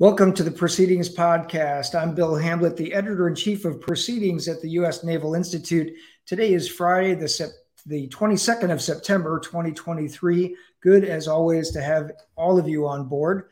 Welcome to the Proceedings Podcast. I'm Bill Hamblet, the editor in chief of Proceedings at the U.S. Naval Institute. Today is Friday, the, sep- the 22nd of September, 2023. Good as always to have all of you on board.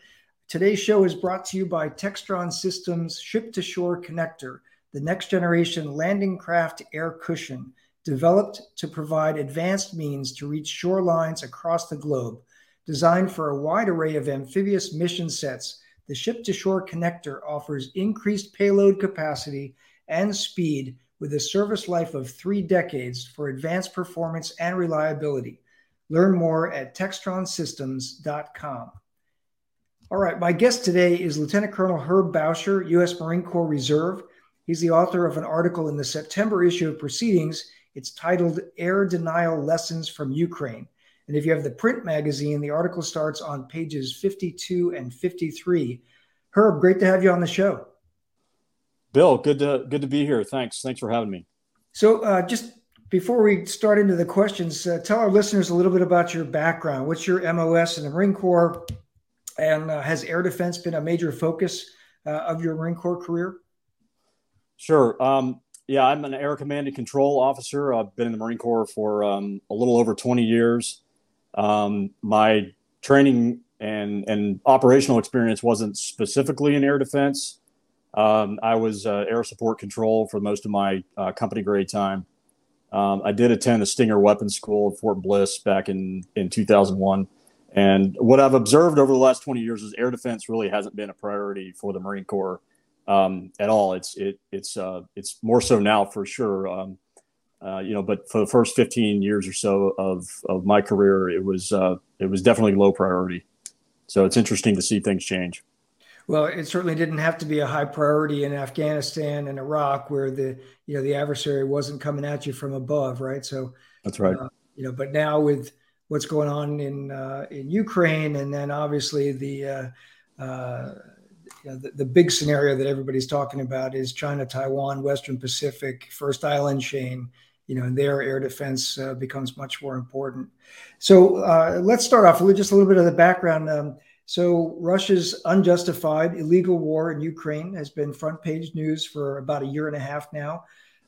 Today's show is brought to you by Textron Systems Ship to Shore Connector, the next generation landing craft air cushion developed to provide advanced means to reach shorelines across the globe. Designed for a wide array of amphibious mission sets the ship to shore connector offers increased payload capacity and speed with a service life of three decades for advanced performance and reliability. Learn more at textronsystems.com. All right, my guest today is Lieutenant Colonel Herb Bowsher, U.S. Marine Corps Reserve. He's the author of an article in the September issue of Proceedings. It's titled Air Denial Lessons from Ukraine. And if you have the print magazine, the article starts on pages 52 and 53. Herb, great to have you on the show. Bill, good to good to be here. Thanks. Thanks for having me. So, uh, just before we start into the questions, uh, tell our listeners a little bit about your background. What's your MOS in the Marine Corps, and uh, has air defense been a major focus uh, of your Marine Corps career? Sure. Um, yeah, I'm an air command and control officer. I've been in the Marine Corps for um, a little over 20 years. Um, my training and and operational experience wasn't specifically in air defense. Um, I was uh, air support control for most of my uh, company grade time. Um, I did attend the Stinger Weapons School at Fort Bliss back in in 2001. And what I've observed over the last 20 years is air defense really hasn't been a priority for the Marine Corps um, at all. It's it it's uh, it's more so now for sure. Um, uh, you know, but for the first 15 years or so of, of my career, it was uh, it was definitely low priority. So it's interesting to see things change. Well, it certainly didn't have to be a high priority in Afghanistan and Iraq, where the you know the adversary wasn't coming at you from above, right? So that's right. Uh, you know, but now with what's going on in uh, in Ukraine, and then obviously the uh, uh, you know, the, the, big scenario that everybody's talking about is China, Taiwan, Western Pacific, first island chain you know, and their air defense uh, becomes much more important. So uh, let's start off with just a little bit of the background. Um, so Russia's unjustified illegal war in Ukraine has been front page news for about a year and a half now.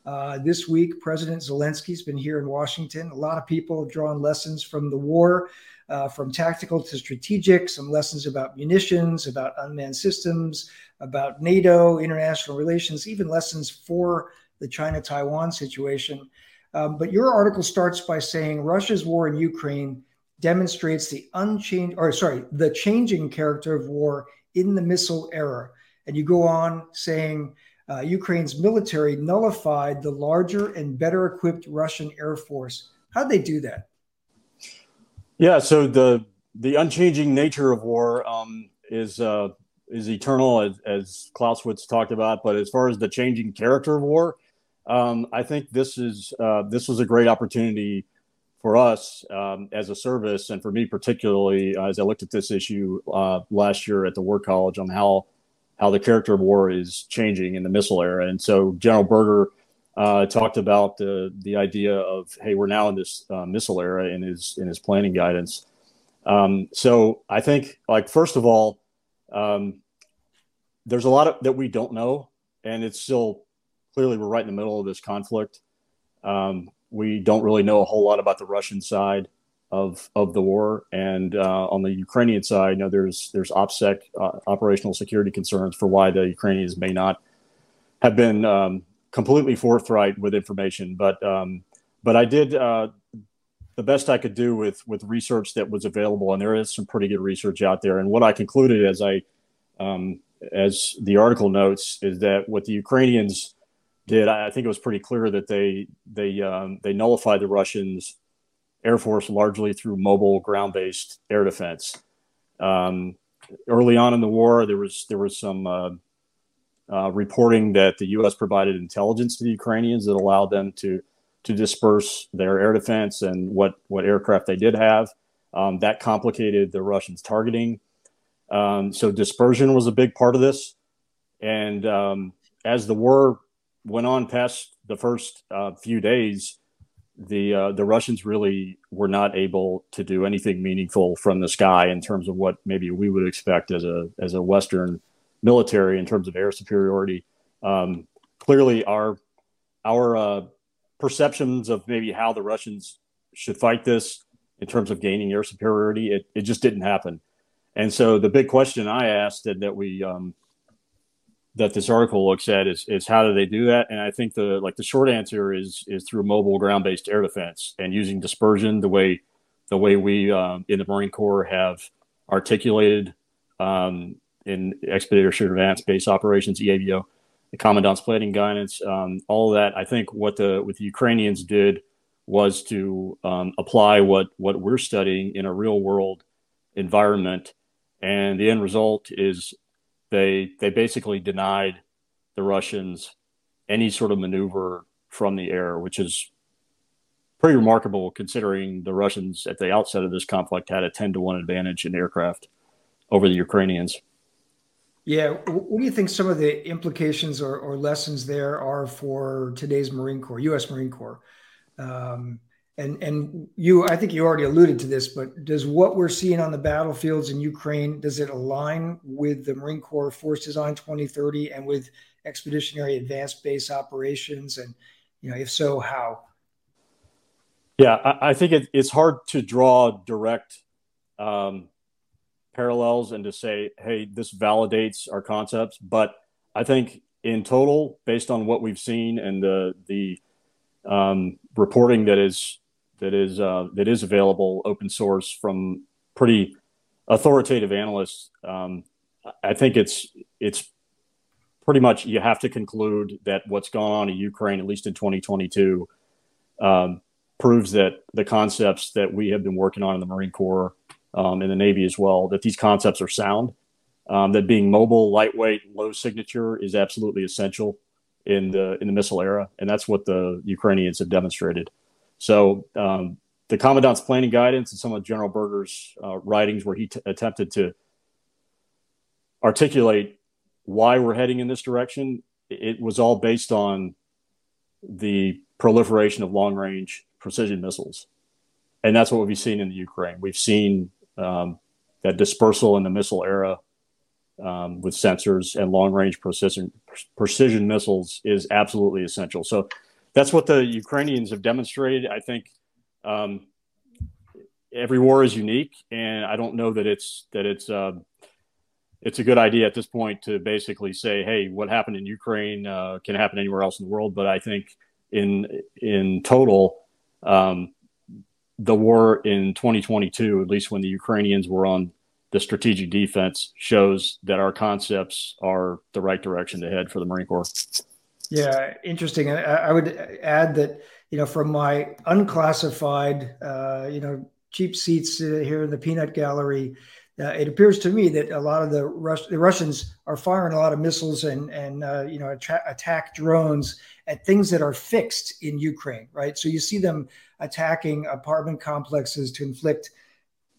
Uh, this week, President Zelensky's been here in Washington. A lot of people have drawn lessons from the war, uh, from tactical to strategic, some lessons about munitions, about unmanned systems, about NATO, international relations, even lessons for the China Taiwan situation. Um, but your article starts by saying Russia's war in Ukraine demonstrates the unchanged, or sorry, the changing character of war in the missile era. And you go on saying uh, Ukraine's military nullified the larger and better equipped Russian Air Force. How'd they do that? Yeah, so the the unchanging nature of war um, is uh, is eternal, as, as Clausewitz talked about. But as far as the changing character of war, um, I think this is uh, this was a great opportunity for us um, as a service, and for me particularly, uh, as I looked at this issue uh, last year at the War College on how how the character of war is changing in the missile era. And so General Berger uh, talked about the the idea of hey, we're now in this uh, missile era in his in his planning guidance. Um, so I think like first of all, um, there's a lot of, that we don't know, and it's still clearly we're right in the middle of this conflict. Um, we don't really know a whole lot about the Russian side of of the war, and uh, on the Ukrainian side, you know, there's there's OPSEC uh, operational security concerns for why the Ukrainians may not have been um, completely forthright with information. But um, but I did uh, the best I could do with with research that was available, and there is some pretty good research out there. And what I concluded as I um, as the article notes is that what the Ukrainians did, I think it was pretty clear that they they um, they nullified the Russians' air force largely through mobile ground-based air defense. Um, early on in the war, there was there was some uh, uh, reporting that the U.S. provided intelligence to the Ukrainians that allowed them to to disperse their air defense and what what aircraft they did have. Um, that complicated the Russians' targeting. Um, so dispersion was a big part of this, and um, as the war went on past the first uh, few days, the uh, the Russians really were not able to do anything meaningful from the sky in terms of what maybe we would expect as a as a Western military in terms of air superiority. Um, clearly, our our uh, perceptions of maybe how the Russians should fight this in terms of gaining air superiority, it, it just didn't happen. And so the big question I asked and that we um, that this article looks at is is how do they do that? And I think the like the short answer is is through mobile ground based air defense and using dispersion the way the way we um, in the Marine Corps have articulated um, in Expeditionary Advanced Base Operations (EABO), the Commandant's Planning Guidance, um, all that. I think what the what the Ukrainians did was to um, apply what what we're studying in a real world environment, and the end result is they they basically denied the Russians any sort of maneuver from the air, which is pretty remarkable considering the Russians at the outset of this conflict had a 10 to 1 advantage in aircraft over the Ukrainians. Yeah. What do you think some of the implications or, or lessons there are for today's Marine Corps, U.S. Marine Corps? Um, and and you, I think you already alluded to this, but does what we're seeing on the battlefields in Ukraine does it align with the Marine Corps Force Design 2030 and with Expeditionary Advanced Base Operations? And you know, if so, how? Yeah, I, I think it, it's hard to draw direct um, parallels and to say, hey, this validates our concepts. But I think in total, based on what we've seen and the the um, reporting that is that is uh, that is available open source from pretty authoritative analysts, um, I think it's it's pretty much you have to conclude that what's gone on in Ukraine, at least in 2022, um, proves that the concepts that we have been working on in the Marine Corps um, in the Navy as well, that these concepts are sound, um, that being mobile, lightweight, low signature is absolutely essential in the in the missile era, and that's what the Ukrainians have demonstrated. So um, the commandant's planning guidance and some of General Berger's uh, writings, where he t- attempted to articulate why we're heading in this direction, it was all based on the proliferation of long range precision missiles. And that's what we've seen in the Ukraine. We've seen um, that dispersal in the missile era um, with sensors and long range precision, precision missiles is absolutely essential. So that's what the Ukrainians have demonstrated. I think um, every war is unique, and I don't know that it's that it's uh, it's a good idea at this point to basically say, "Hey, what happened in Ukraine uh, can happen anywhere else in the world." But I think in in total, um, the war in 2022, at least when the Ukrainians were on the strategic defense, shows that our concepts are the right direction to head for the Marine Corps. Yeah, interesting. I, I would add that you know from my unclassified, uh, you know, cheap seats uh, here in the peanut gallery, uh, it appears to me that a lot of the, Rus- the Russians are firing a lot of missiles and and uh, you know attack drones at things that are fixed in Ukraine, right? So you see them attacking apartment complexes to inflict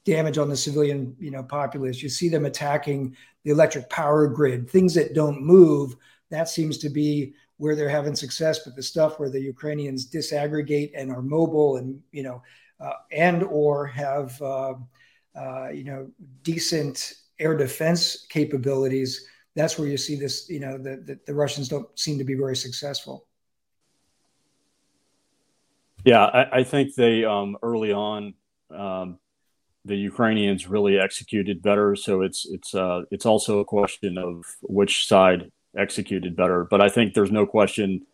damage on the civilian you know populace. You see them attacking the electric power grid, things that don't move. That seems to be where they're having success. But the stuff where the Ukrainians disaggregate and are mobile and you know uh, and or have uh, uh, you know, decent air defense capabilities, that's where you see this, you know, that the, the, Russians don't seem to be very successful. Yeah, I, I think they um, early on, um, the Ukrainians really executed better. So it's it's uh, it's also a question of which side executed better. But I think there's no question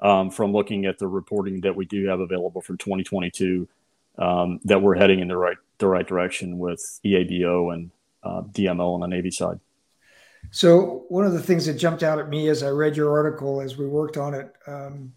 um, from looking at the reporting that we do have available for 2022 um, that we're heading in the right the right direction with EABO and uh, DMO on the Navy side. So one of the things that jumped out at me as I read your article as we worked on it um,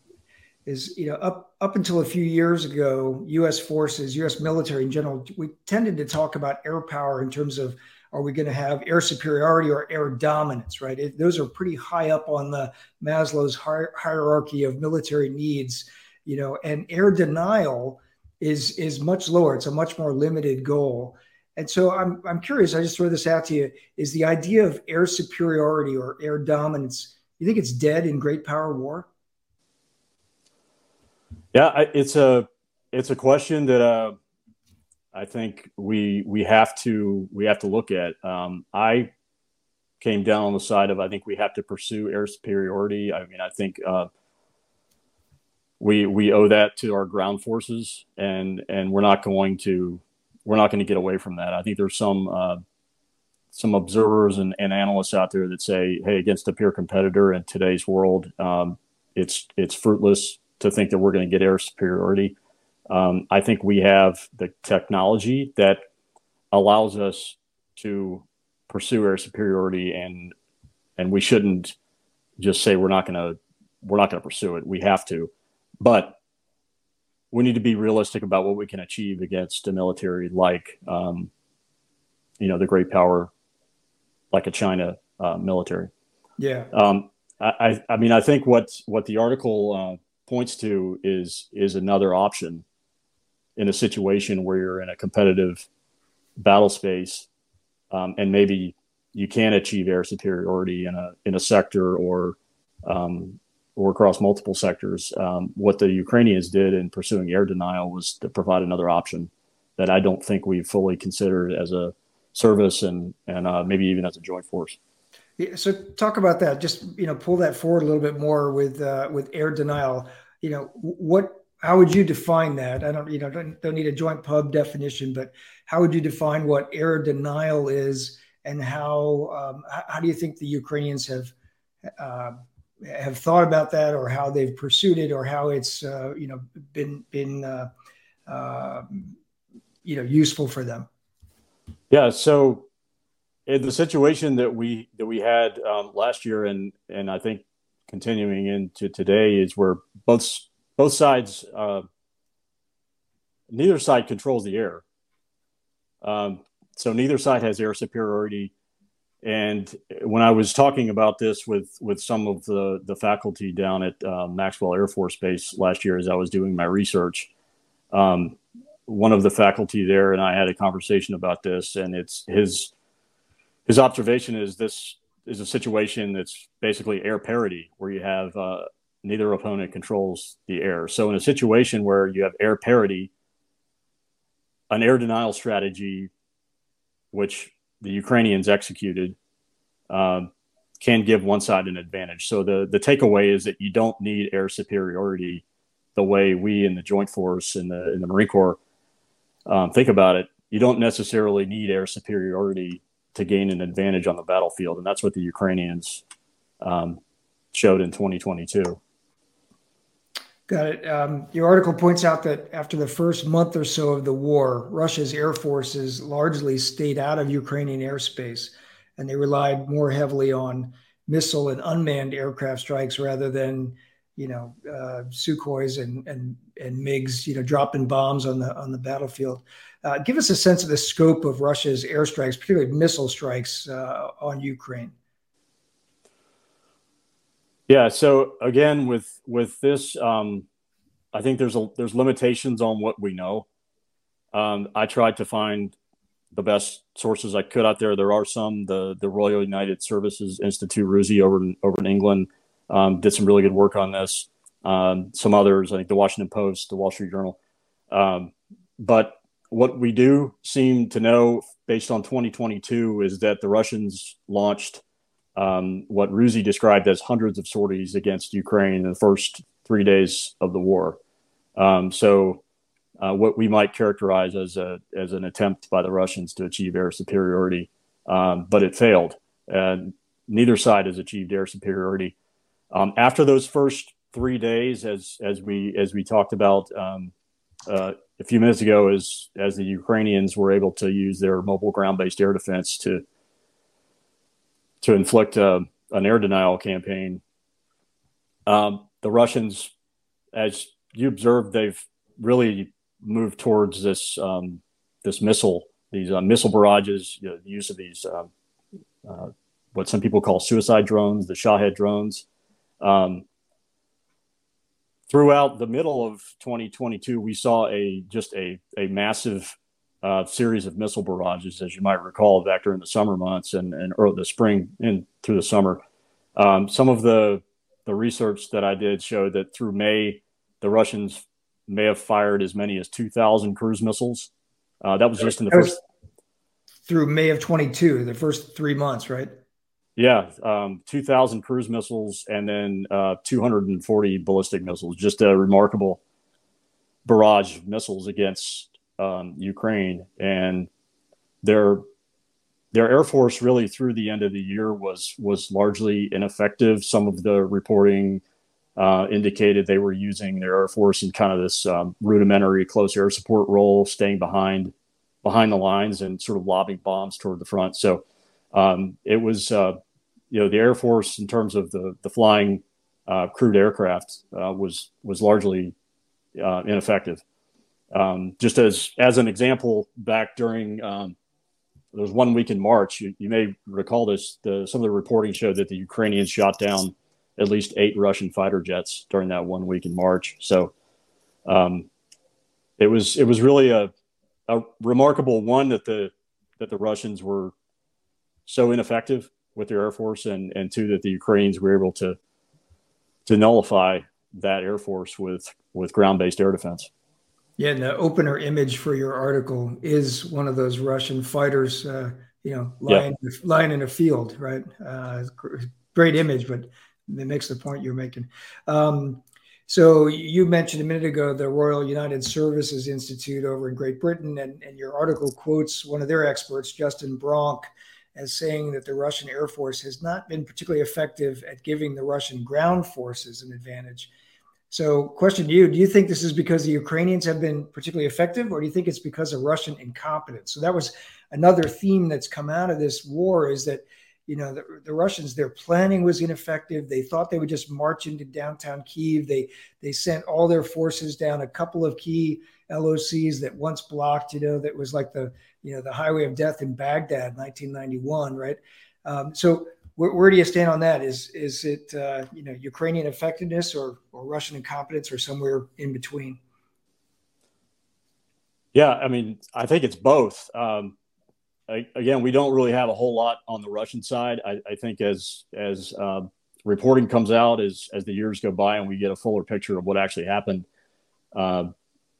is, you know, up up until a few years ago, U.S. forces, U.S. military in general, we tended to talk about air power in terms of are we going to have air superiority or air dominance, right? It, those are pretty high up on the Maslow's hi- hierarchy of military needs, you know, and air denial is is much lower. It's a much more limited goal. And so I'm I'm curious. I just throw this out to you: Is the idea of air superiority or air dominance? You think it's dead in great power war? Yeah, it's a it's a question that uh, I think we we have to we have to look at. Um, I came down on the side of I think we have to pursue air superiority. I mean, I think uh, we we owe that to our ground forces, and and we're not going to we're not going to get away from that. I think there's some uh, some observers and, and, analysts out there that say, hey, against a peer competitor in today's world, um, it's it's fruitless to think that we're going to get air superiority. Um, I think we have the technology that allows us to pursue air superiority, and and we shouldn't just say we're not going to we're not going to pursue it. We have to, but we need to be realistic about what we can achieve against a military like, um, you know, the great power like a China uh, military. Yeah. Um, I, I mean, I think what what the article uh, points to is is another option in a situation where you're in a competitive battle space, um, and maybe you can achieve air superiority in a in a sector or um, or across multiple sectors. Um, what the Ukrainians did in pursuing air denial was to provide another option that I don't think we've fully considered as a service and and uh, maybe even as a joint force. Yeah, so talk about that. Just you know, pull that forward a little bit more with uh, with air denial. You know, what how would you define that? I don't, you know, don't, don't need a joint pub definition, but how would you define what air denial is, and how um, how do you think the Ukrainians have uh, have thought about that, or how they've pursued it, or how it's uh, you know been been uh, um, you know useful for them? Yeah, so in the situation that we that we had um, last year, and and I think continuing into today is where both both sides, uh, neither side controls the air. Um, so neither side has air superiority. And when I was talking about this with with some of the the faculty down at uh, Maxwell Air Force Base last year, as I was doing my research, um, one of the faculty there and I had a conversation about this, and it's his his observation is this is a situation that's basically air parity, where you have uh, neither opponent controls the air. So in a situation where you have air parity, an air denial strategy, which the Ukrainians executed, um, can give one side an advantage. So the the takeaway is that you don't need air superiority the way we in the Joint Force in the in the Marine Corps um, think about it. You don't necessarily need air superiority to gain an advantage on the battlefield, and that's what the Ukrainians um, showed in 2022. Got it. Um, your article points out that after the first month or so of the war, Russia's air forces largely stayed out of Ukrainian airspace, and they relied more heavily on missile and unmanned aircraft strikes rather than, you know, uh, Sukhois and and and MiGs, you know, dropping bombs on the on the battlefield. Uh, give us a sense of the scope of Russia's airstrikes, particularly missile strikes uh, on Ukraine. Yeah. So again, with with this, um, I think there's a there's limitations on what we know. Um, I tried to find the best sources I could out there. There are some. The the Royal United Services Institute RUSI over in, over in England um, did some really good work on this. Um, some others, I think the Washington Post, the Wall Street Journal. Um, but what we do seem to know based on 2022 is that the Russians launched um, what RUSI described as hundreds of sorties against Ukraine in the first three days of the war. Um, so, uh, what we might characterize as a as an attempt by the Russians to achieve air superiority, um, but it failed. And neither side has achieved air superiority. Um, after those first three days, as as we as we talked about um, uh, a few minutes ago, as as the Ukrainians were able to use their mobile ground based air defense to to inflict a, an air denial campaign. Um, the Russians, as you observed, they've really moved towards this um, this missile, these uh, missile barrages, you know, the use of these um, uh, what some people call suicide drones, the Shahed drones. Um, throughout the middle of 2022, we saw a just a a massive uh, series of missile barrages, as you might recall, back during the summer months and, and early the spring and through the summer. Um, some of the the research that I did showed that through May, the Russians may have fired as many as 2,000 cruise missiles. Uh, that was just in the first through May of 22, the first three months, right? Yeah, um, 2,000 cruise missiles and then uh, 240 ballistic missiles. Just a remarkable barrage of missiles against um, Ukraine, and their their air force really through the end of the year was was largely ineffective. Some of the reporting uh, indicated they were using their air force in kind of this um, rudimentary close air support role, staying behind behind the lines and sort of lobbing bombs toward the front. So um, it was uh, you know the Air Force in terms of the the flying uh, crewed aircraft uh, was was largely uh, ineffective. Um, just as as an example, back during um, there was one week in March, you, you may recall this. The, some of the reporting showed that the Ukrainians shot down at least eight Russian fighter jets during that one week in March. So um, it was it was really a, a remarkable one that the that the Russians were so ineffective with their air force, and and two that the Ukrainians were able to to nullify that air force with with ground based air defense. Yeah, and the opener image for your article is one of those Russian fighters, uh, you know, lying yeah. lying in a field, right? Uh, great image, but it makes the point you're making. Um, so you mentioned a minute ago the Royal United Services Institute over in Great Britain, and, and your article quotes one of their experts, Justin Bronk, as saying that the Russian Air Force has not been particularly effective at giving the Russian ground forces an advantage. So, question to you: Do you think this is because the Ukrainians have been particularly effective, or do you think it's because of Russian incompetence? So that was another theme that's come out of this war: is that you know the, the Russians, their planning was ineffective. They thought they would just march into downtown Kiev. They they sent all their forces down a couple of key LOCs that once blocked. You know, that was like the you know the highway of death in Baghdad, 1991, right? Um, so where, where, do you stand on that? Is is it uh, you know Ukrainian effectiveness or or Russian incompetence or somewhere in between? Yeah, I mean, I think it's both. Um, I, again, we don't really have a whole lot on the Russian side. I, I think as as uh, reporting comes out as as the years go by and we get a fuller picture of what actually happened, uh,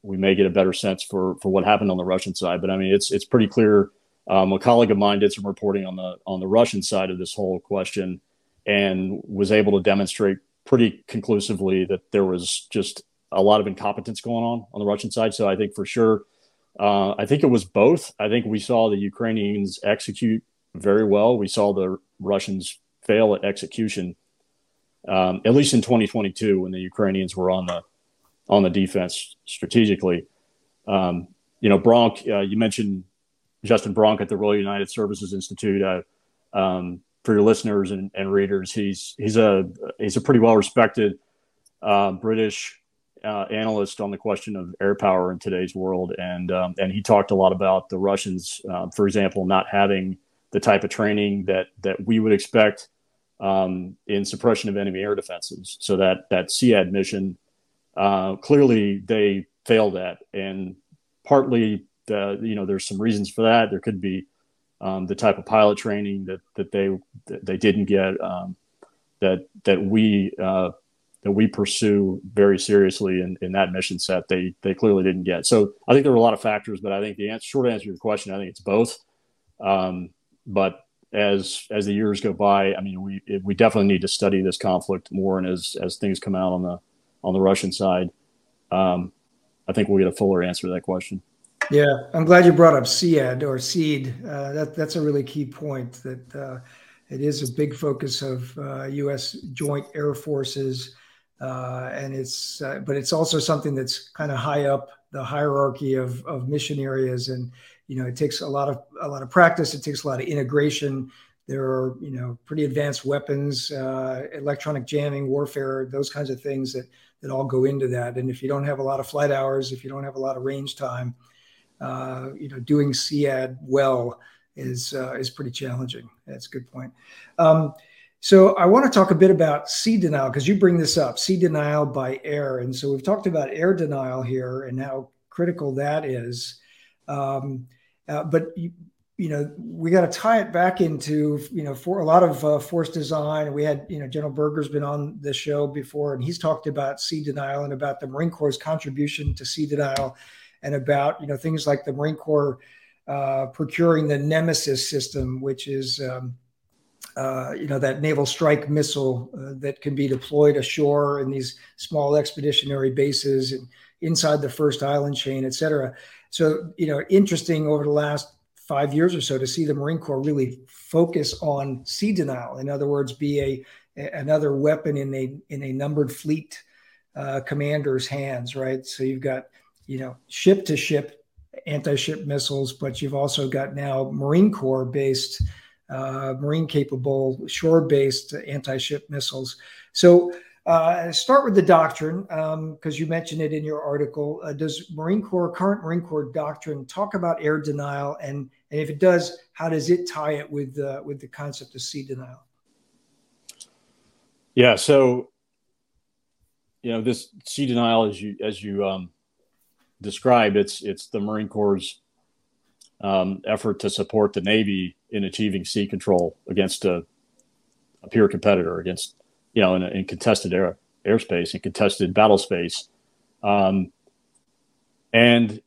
we may get a better sense for for what happened on the Russian side. But I mean, it's it's pretty clear. Um, a colleague of mine did some reporting on the on the Russian side of this whole question, and was able to demonstrate pretty conclusively that there was just a lot of incompetence going on on the Russian side. So I think for sure, uh, I think it was both. I think we saw the Ukrainians execute very well. We saw the Russians fail at execution, um, at least in 2022 when the Ukrainians were on the on the defense strategically. Um, you know, Bronk, uh, you mentioned Justin Bronk at the Royal United Services Institute. Uh, um, for your listeners and, and, readers, he's he's a he's a pretty well respected uh, British uh, analyst on the question of air power in today's world, and um, and he talked a lot about the Russians, uh, for example, not having the type of training that that we would expect um, in suppression of enemy air defenses. So that that SEAD mission uh, clearly they failed at, and partly the, you know there's some reasons for that. There could be um, the type of pilot training that that they that they didn't get um, that that we uh, that we pursue very seriously in, in that mission set they they clearly didn't get. So I think there were a lot of factors, but I think the answer, short answer to your question, I think it's both. Um, but as as the years go by, I mean, we we definitely need to study this conflict more, and as as things come out on the on the Russian side, um, I think we'll get a fuller answer to that question. Yeah, I'm glad you brought up SEAD or SEED. Uh, that that's a really key point. That uh, it is a big focus of uh, U.S. Joint Air Forces, uh, and it's uh, but it's also something that's kind of high up the hierarchy of of mission areas, and you know it takes a lot of a lot of practice. It takes a lot of integration. There are you know pretty advanced weapons, uh, electronic jamming, warfare, those kinds of things that that all go into that. And if you don't have a lot of flight hours, if you don't have a lot of range time, uh, you know, doing SEAD well is uh, is pretty challenging. That's a good point. Um, so I want to talk a bit about sea denial because you bring this up, sea denial by air, and so we've talked about air denial here and how critical that is. Um, uh, but you, you know, we got to tie it back into, you know, for a lot of uh, force design. We had, you know, General Berger's been on the show before, and he's talked about sea denial and about the Marine Corps' contribution to sea denial, and about, you know, things like the Marine Corps uh, procuring the Nemesis system, which is um, uh, you know that naval strike missile uh, that can be deployed ashore in these small expeditionary bases and inside the first island chain, et cetera. So you know, interesting over the last five years or so to see the Marine Corps really focus on sea denial. In other words, be a, a another weapon in a in a numbered fleet uh, commander's hands, right? So you've got you know ship to ship anti-ship missiles, but you've also got now Marine Corps based uh, marine capable, shore based anti ship missiles. So, uh, start with the doctrine because um, you mentioned it in your article. Uh, does Marine Corps, current Marine Corps doctrine, talk about air denial, and, and if it does, how does it tie it with with the concept of sea denial? Yeah, so you know this sea denial, as you as you um, described, it's it's the Marine Corps' um, effort to support the Navy in achieving sea control against a, a peer competitor, against you know, in, in contested air airspace and contested battle space. Um, and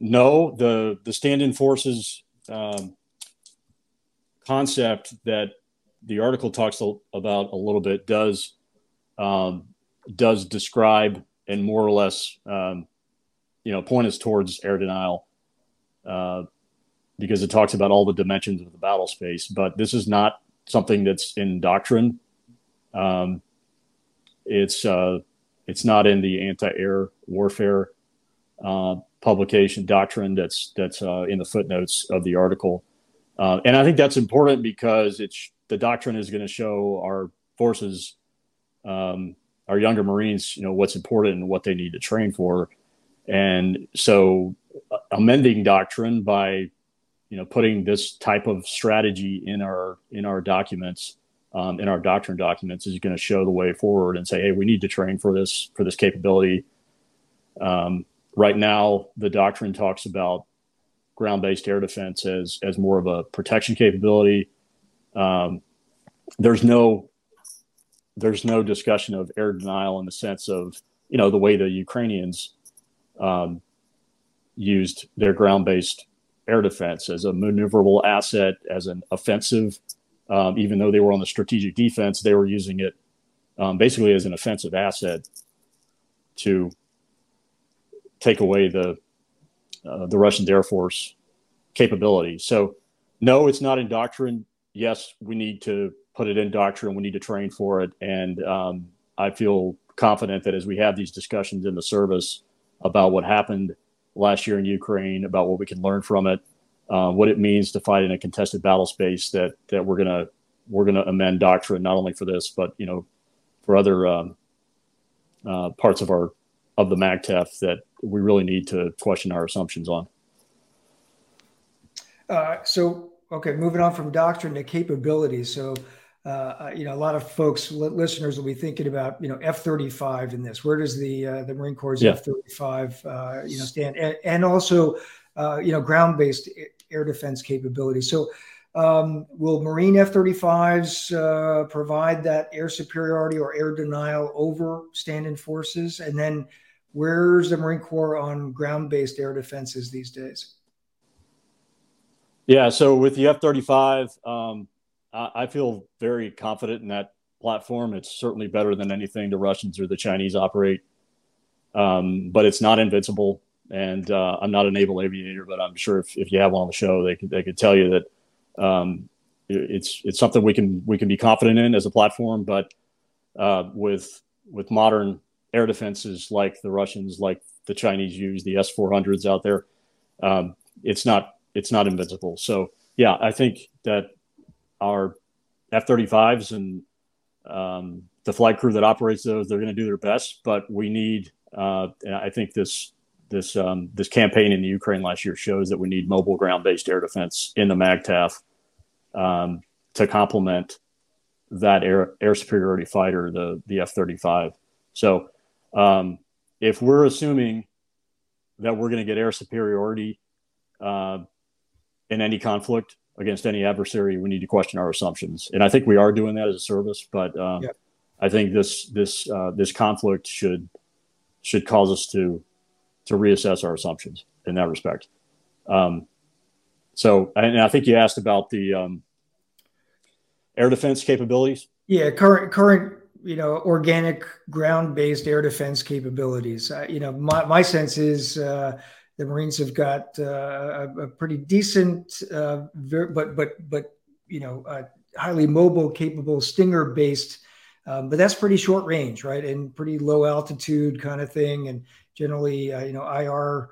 no, the the stand-in forces um, concept that the article talks about a little bit does um, does describe and more or less um, you know point us towards air denial uh, because it talks about all the dimensions of the battle space. But this is not something that's in doctrine. Um, it's uh, it's not in the anti-air warfare uh, publication doctrine that's that's uh, in the footnotes of the article. Uh, and I think that's important because it's the doctrine is going to show our forces, um, our younger Marines, you know, what's important and what they need to train for. And so, uh, amending doctrine by you know putting this type of strategy in our in our documents um, in our doctrine documents is going to show the way forward and say hey we need to train for this for this capability. Um, right now the doctrine talks about ground-based air defense as as more of a protection capability. Um, there's no there's no discussion of air denial in the sense of you know the way the ukrainians um, used their ground-based air defense as a maneuverable asset, as an offensive. Um, even though they were on the strategic defense, they were using it um, basically as an offensive asset to take away the uh, the Russian Air Force capability. So, no, it's not in doctrine. Yes, we need to put it in doctrine. We need to train for it, and um, I feel confident that as we have these discussions in the service about what happened last year in Ukraine about what we can learn from it, uh, what it means to fight in a contested battle space. That that we're gonna we're gonna amend doctrine not only for this, but you know, for other um, uh, parts of our of the MAGTF that we really need to question our assumptions on. Uh, so okay, moving on from doctrine to capabilities. So uh, you know, a lot of folks, listeners will be thinking about, you know, F-35 in this. Where does the uh, the Marine Corps' yeah. F-35, uh, you know, stand? And, and also, uh, you know, ground-based air defense capability. So, um, will Marine F-35s uh, provide that air superiority or air denial over stand-in forces? And then, where's the Marine Corps on ground-based air defenses these days? Yeah, so with the F-35. Um, I feel very confident in that platform. It's certainly better than anything the Russians or the Chinese operate. Um, but it's not invincible. And uh, I'm not a naval aviator, but I'm sure if, if you have one on the show, they could they could tell you that um, it's it's something we can we can be confident in as a platform. But uh, with with modern air defenses like the Russians, like the Chinese use, the S-400s out there, um, it's not it's not invincible. So yeah, I think that our F 35s and um, the flight crew that operates those, they're going to do their best. But we need, uh, I think this this um, this campaign in the Ukraine last year shows that we need mobile ground based air defense in the MAGTF um, to complement that air air superiority fighter, the the F thirty five. So um, if we're assuming that we're going to get air superiority uh, in any conflict, against any adversary, we need to question our assumptions. And I think we are doing that as a service, but um, I think this this uh, this conflict should should cause us to to reassess our assumptions in that respect. Um, so, and I think you asked about the um, air defense capabilities. Yeah, current current you know organic ground based air defense capabilities. Uh, you know, my my sense is. Uh, the Marines have got uh, a, a, pretty decent, uh, ver- but but but you know, uh, highly mobile, capable Stinger based, um, but that's pretty short range, right, and pretty low altitude kind of thing, and generally, uh, you know, IR.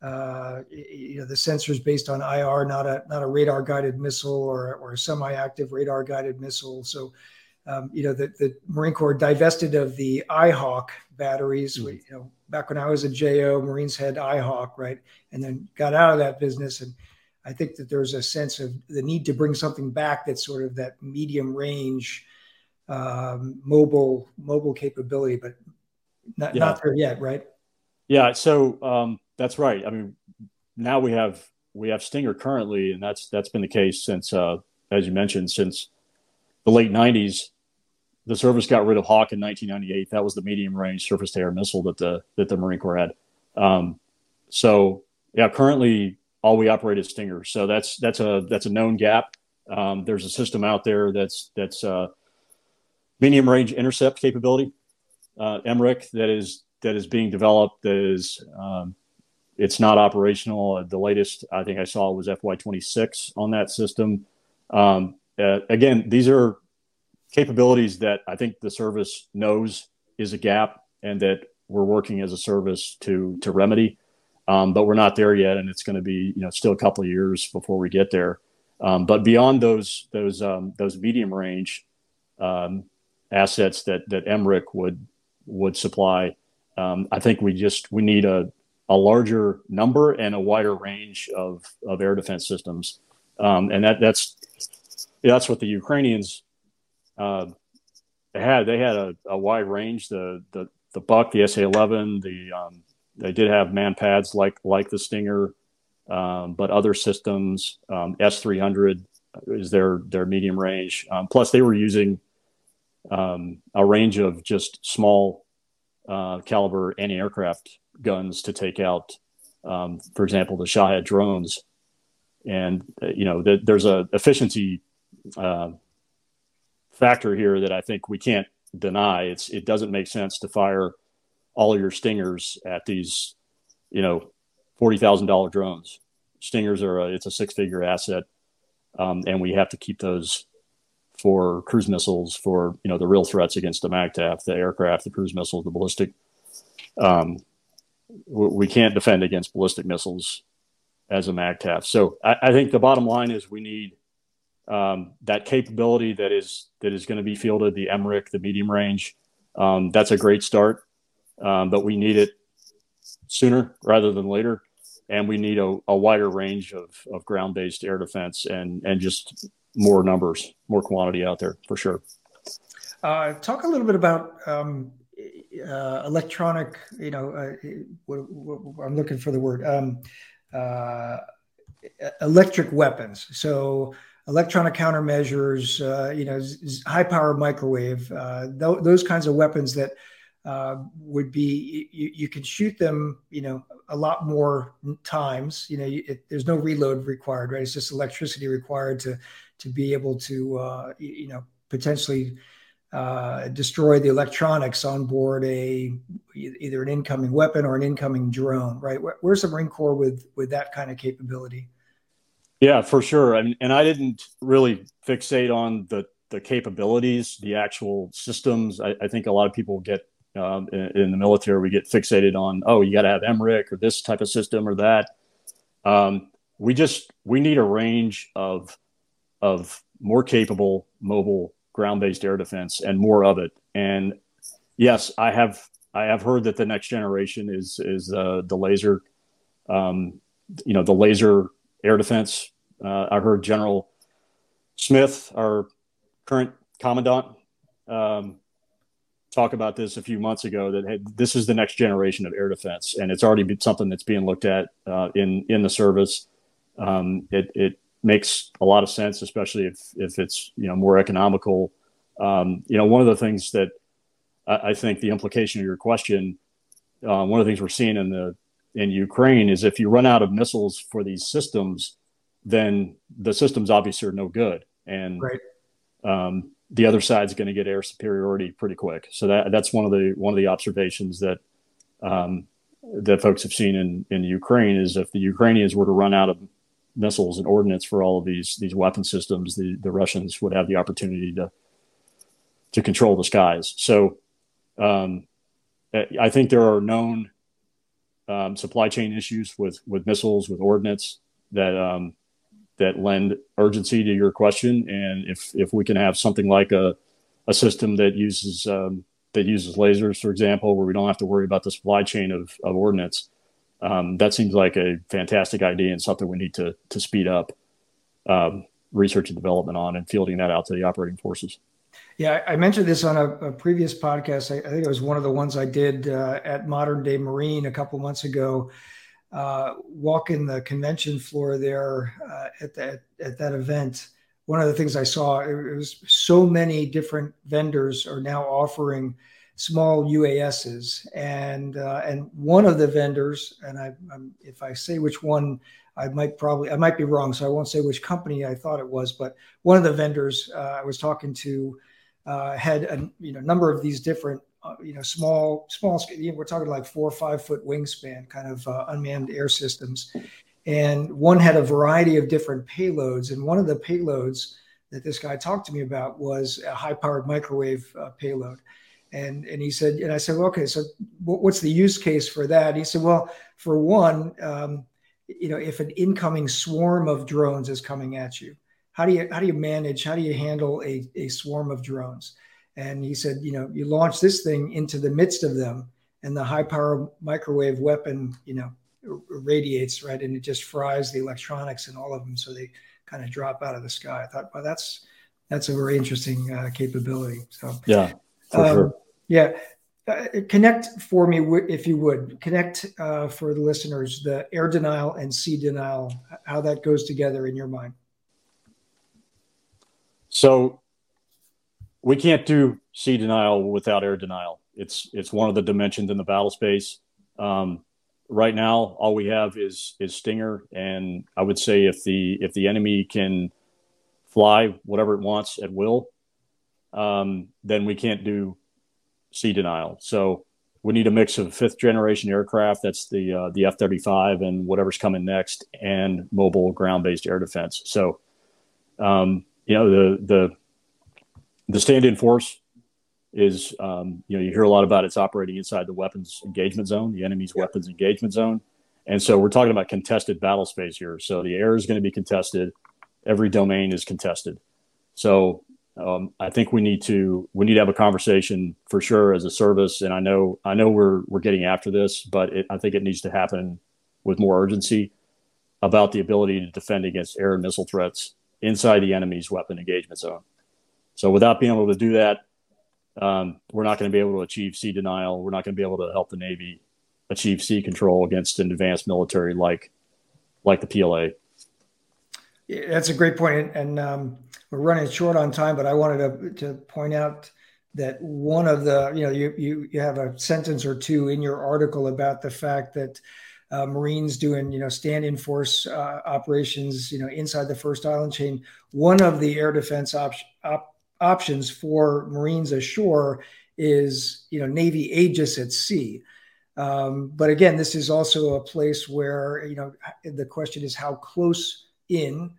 Uh, you know the sensors based on IR, not a not a radar guided missile or or a semi active radar guided missile. So um, you know, the, the Marine Corps divested of the I-HAWK batteries. Mm-hmm. We, you know, back when I was a JO, Marines had I-HAWK, right, and then got out of that business. And I think that there's a sense of the need to bring something back that's sort of that medium range, um, mobile mobile capability, but not yeah. not there yet, right? Yeah. So um, that's right. I mean, now we have we have Stinger currently, and that's that's been the case since, uh, as you mentioned, since the late 90s, the service got rid of Hawk in 1998. That was the medium range surface to air missile that the that the Marine Corps had. Um, so yeah, currently all we operate is Stinger. So that's that's a that's a known gap. Um, there's a system out there that's that's uh, medium range intercept capability, uh, MRIC that is that is being developed. That is um, it's not operational. The latest I think I saw was FY26 on that system. Um, uh, again, these are capabilities that I think the service knows is a gap and that we're working as a service to to remedy. Um, but we're not there yet, and it's going to be you know still a couple of years before we get there. Um, but beyond those those um, those medium range um, assets that that MRIC would would supply, um, I think we just we need a a larger number and a wider range of of air defense systems, um, and that that's that's what the Ukrainians uh, they had. They had a, a, wide range. The the the Buk, the SA-11, the um, they did have MANPADS like like the Stinger, um, but other systems. Um, S300 is their their medium range. Um, plus, they were using a range of just small uh, caliber anti-aircraft guns to take out, for example, the Shahed drones. And uh, you know, the, there's a efficiency uh, factor here that I think we can't deny. It's it doesn't make sense to fire all your stingers at these, you know, forty thousand dollar drones. Stingers are a, it's a six figure asset, um, and we have to keep those for cruise missiles for you know the real threats against the MAGTF, the aircraft, the cruise missiles, the ballistic. Um, we can't defend against ballistic missiles as a MAGTF. So I, I think the bottom line is we need um, that capability that is that is going to be fielded, the MRIC, the medium range, um, that's a great start. Um, but we need it sooner rather than later, and we need a, a wider range of, of ground-based air defense and and just more numbers, more quantity out there for sure. Uh, talk a little bit about um, uh, electronic. You know, uh, what, what, I'm looking for the word um, uh, electric weapons. So electronic countermeasures, uh, you know, high power microwave, uh, th- those kinds of weapons that uh, would be you, you can shoot them, you know, a lot more times. You know, it, there's no reload required, right? It's just electricity required to to be able to, uh, you know, potentially. Uh, destroy the electronics on board a either an incoming weapon or an incoming drone, right? Where's the Marine Corps with with that kind of capability? Yeah, for sure. And and I didn't really fixate on the the capabilities, the actual systems. I, I think a lot of people get um, in, in, the military, we get fixated on, oh, you got to have MRIC or this type of system or that. Um, we just we need a range of of more capable mobile ground-based air defense and more of it. And yes, I have I have heard that the next generation is is uh, the laser, um, you know, the laser air defense uh, I heard General Smith, our current commandant, um, talk about this a few months ago that hey, this is the next generation of air defense, and it's already something that's being looked at uh, in in the service. Um, it, it makes a lot of sense, especially if if it's you know more economical. Um, you know, one of the things that I, I think the implication of your question, uh, one of the things we're seeing in the in Ukraine is if you run out of missiles for these systems, then the systems obviously are no good. And right. um, the other side's going to get air superiority pretty quick. So that that's one of the one of the observations that um, that folks have seen in in Ukraine is if the Ukrainians were to run out of missiles and ordnance for all of these these weapon systems, the the Russians would have the opportunity to to control the skies. So um, I think there are known um, supply chain issues with with missiles, with ordnance that um, that lend urgency to your question. And if if we can have something like a a system that uses um, that uses lasers, for example, where we don't have to worry about the supply chain of, of ordnance, um, that seems like a fantastic idea and something we need to to speed up um, research and development on and fielding that out to the operating forces. Yeah, I mentioned this on a, a previous podcast. I, I, think it was one of the ones I did uh, at Modern Day Marine a couple months ago. Uh, walking the convention floor there uh, at that at that event, one of the things I saw it, it was so many different vendors are now offering small UASs, and uh, and one of the vendors, and I, I'm, if I say which one, I might probably I might be wrong, so I won't say which company I thought it was, but one of the vendors uh, I was talking to uh, had a you know number of these different uh, you know small small we're talking like four or five foot wingspan kind of uh, unmanned air systems and one had a variety of different payloads and one of the payloads that this guy talked to me about was a high powered microwave uh, payload and and he said and i said well, okay so what's the use case for that? He said well for one um, you know if an incoming swarm of drones is coming at you how do you how do you manage how do you handle a, a swarm of drones? And he said you know you launch this thing into the midst of them and the high power microwave weapon you know radiates right and it just fries the electronics in all of them so they kind of drop out of the sky. I thought well that's that's a very interesting uh, capability. So yeah um, sure. Yeah uh, connect for me if you would connect uh, for the listeners the air denial and sea denial how that goes together in your mind so we can't do sea denial without air denial. It's it's one of the dimensions in the battle space. Um, right now, all we have is is Stinger, and I would say if the if the enemy can fly whatever it wants at will, um, then we can't do sea denial. So we need a mix of fifth generation aircraft. That's the uh, the F thirty five and whatever's coming next, and mobile ground based air defense. So um, you know the the the stand-in force is um, you know you hear a lot about it's operating inside the weapons engagement zone, the enemy's yeah. weapons engagement zone, and so we're talking about contested battle space here. So the air is going to be contested, every domain is contested. So um, I think we need to we need to have a conversation for sure as a service, and I know I know we're we're getting after this, but it, I think it needs to happen with more urgency about the ability to defend against air and missile threats inside the enemy's weapon engagement zone. So without being able to do that, um, we're not going to be able to achieve sea denial. We're not going to be able to help the Navy achieve sea control against an advanced military like like the PLA. That's a great point, and um, we're running short on time. But I wanted to, to point out that one of the you know you, you you have a sentence or two in your article about the fact that uh, Marines doing, you know, stand-in force uh, operations, you know, inside the first island chain. One of the air defense op- op- options for Marines ashore is, you know, Navy Aegis at sea. Um, but again, this is also a place where, you know, the question is how close in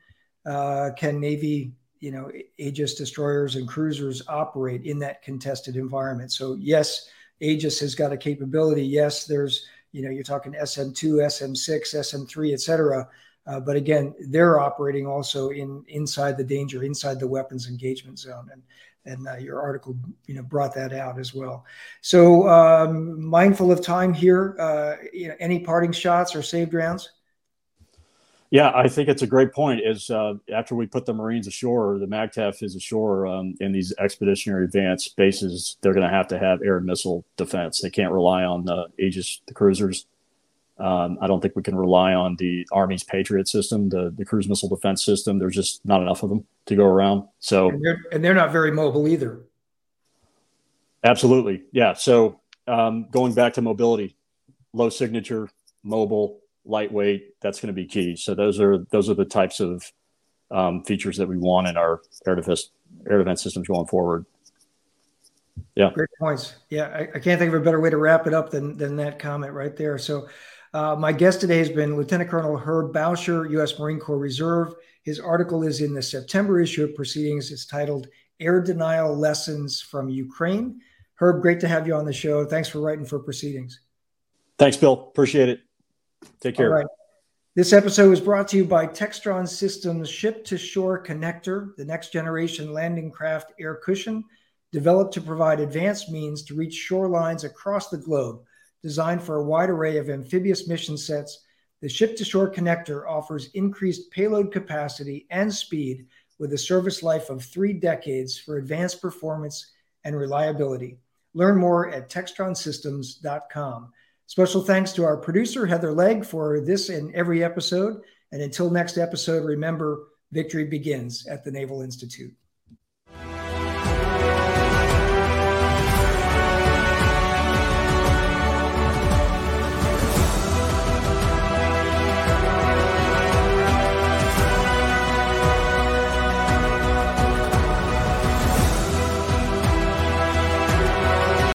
uh, can Navy, you know, Aegis destroyers and cruisers operate in that contested environment. So yes, Aegis has got a capability. Yes, there's you know, you're talking SM2, SM6, SM3, et cetera. Uh, but again, they're operating also in inside the danger, inside the weapons engagement zone, and and uh, your article, you know, brought that out as well. So, um, mindful of time here, uh, you know, any parting shots or saved rounds? Yeah, I think it's a great point. Is uh, after we put the Marines ashore, the MAGTF is ashore um, in these expeditionary advance bases. They're going to have to have air and missile defense. They can't rely on the Aegis, the cruisers. Um, I don't think we can rely on the Army's Patriot system, the the cruise missile defense system. There's just not enough of them to go around. So and they're, and they're not very mobile either. Absolutely, yeah. So um, going back to mobility, low signature, mobile, lightweight that's going to be key so those are those are the types of um, features that we want in our air defense air defense systems going forward. Yeah, great points. Yeah, I, I, can't think of a better way to wrap it up than than that comment right there. So, uh, my guest today has been Lieutenant Colonel Herb Bowsher, U.S. Marine Corps Reserve. His article is in the September issue of Proceedings. It's titled "Air Denial Lessons from Ukraine." Herb, great to have you on the show. Thanks for writing for Proceedings. Thanks, Bill. Appreciate it. Take care. All right. This episode is brought to you by Textron Systems Ship to Shore Connector, the next generation landing craft air cushion developed to provide advanced means to reach shorelines across the globe. Designed for a wide array of amphibious mission sets, the Ship to Shore Connector offers increased payload capacity and speed with a service life of three decades for advanced performance and reliability. Learn more at textronsystems.com. Special thanks to our producer, Heather Legg, for this and every episode. And until next episode, remember victory begins at the Naval Institute.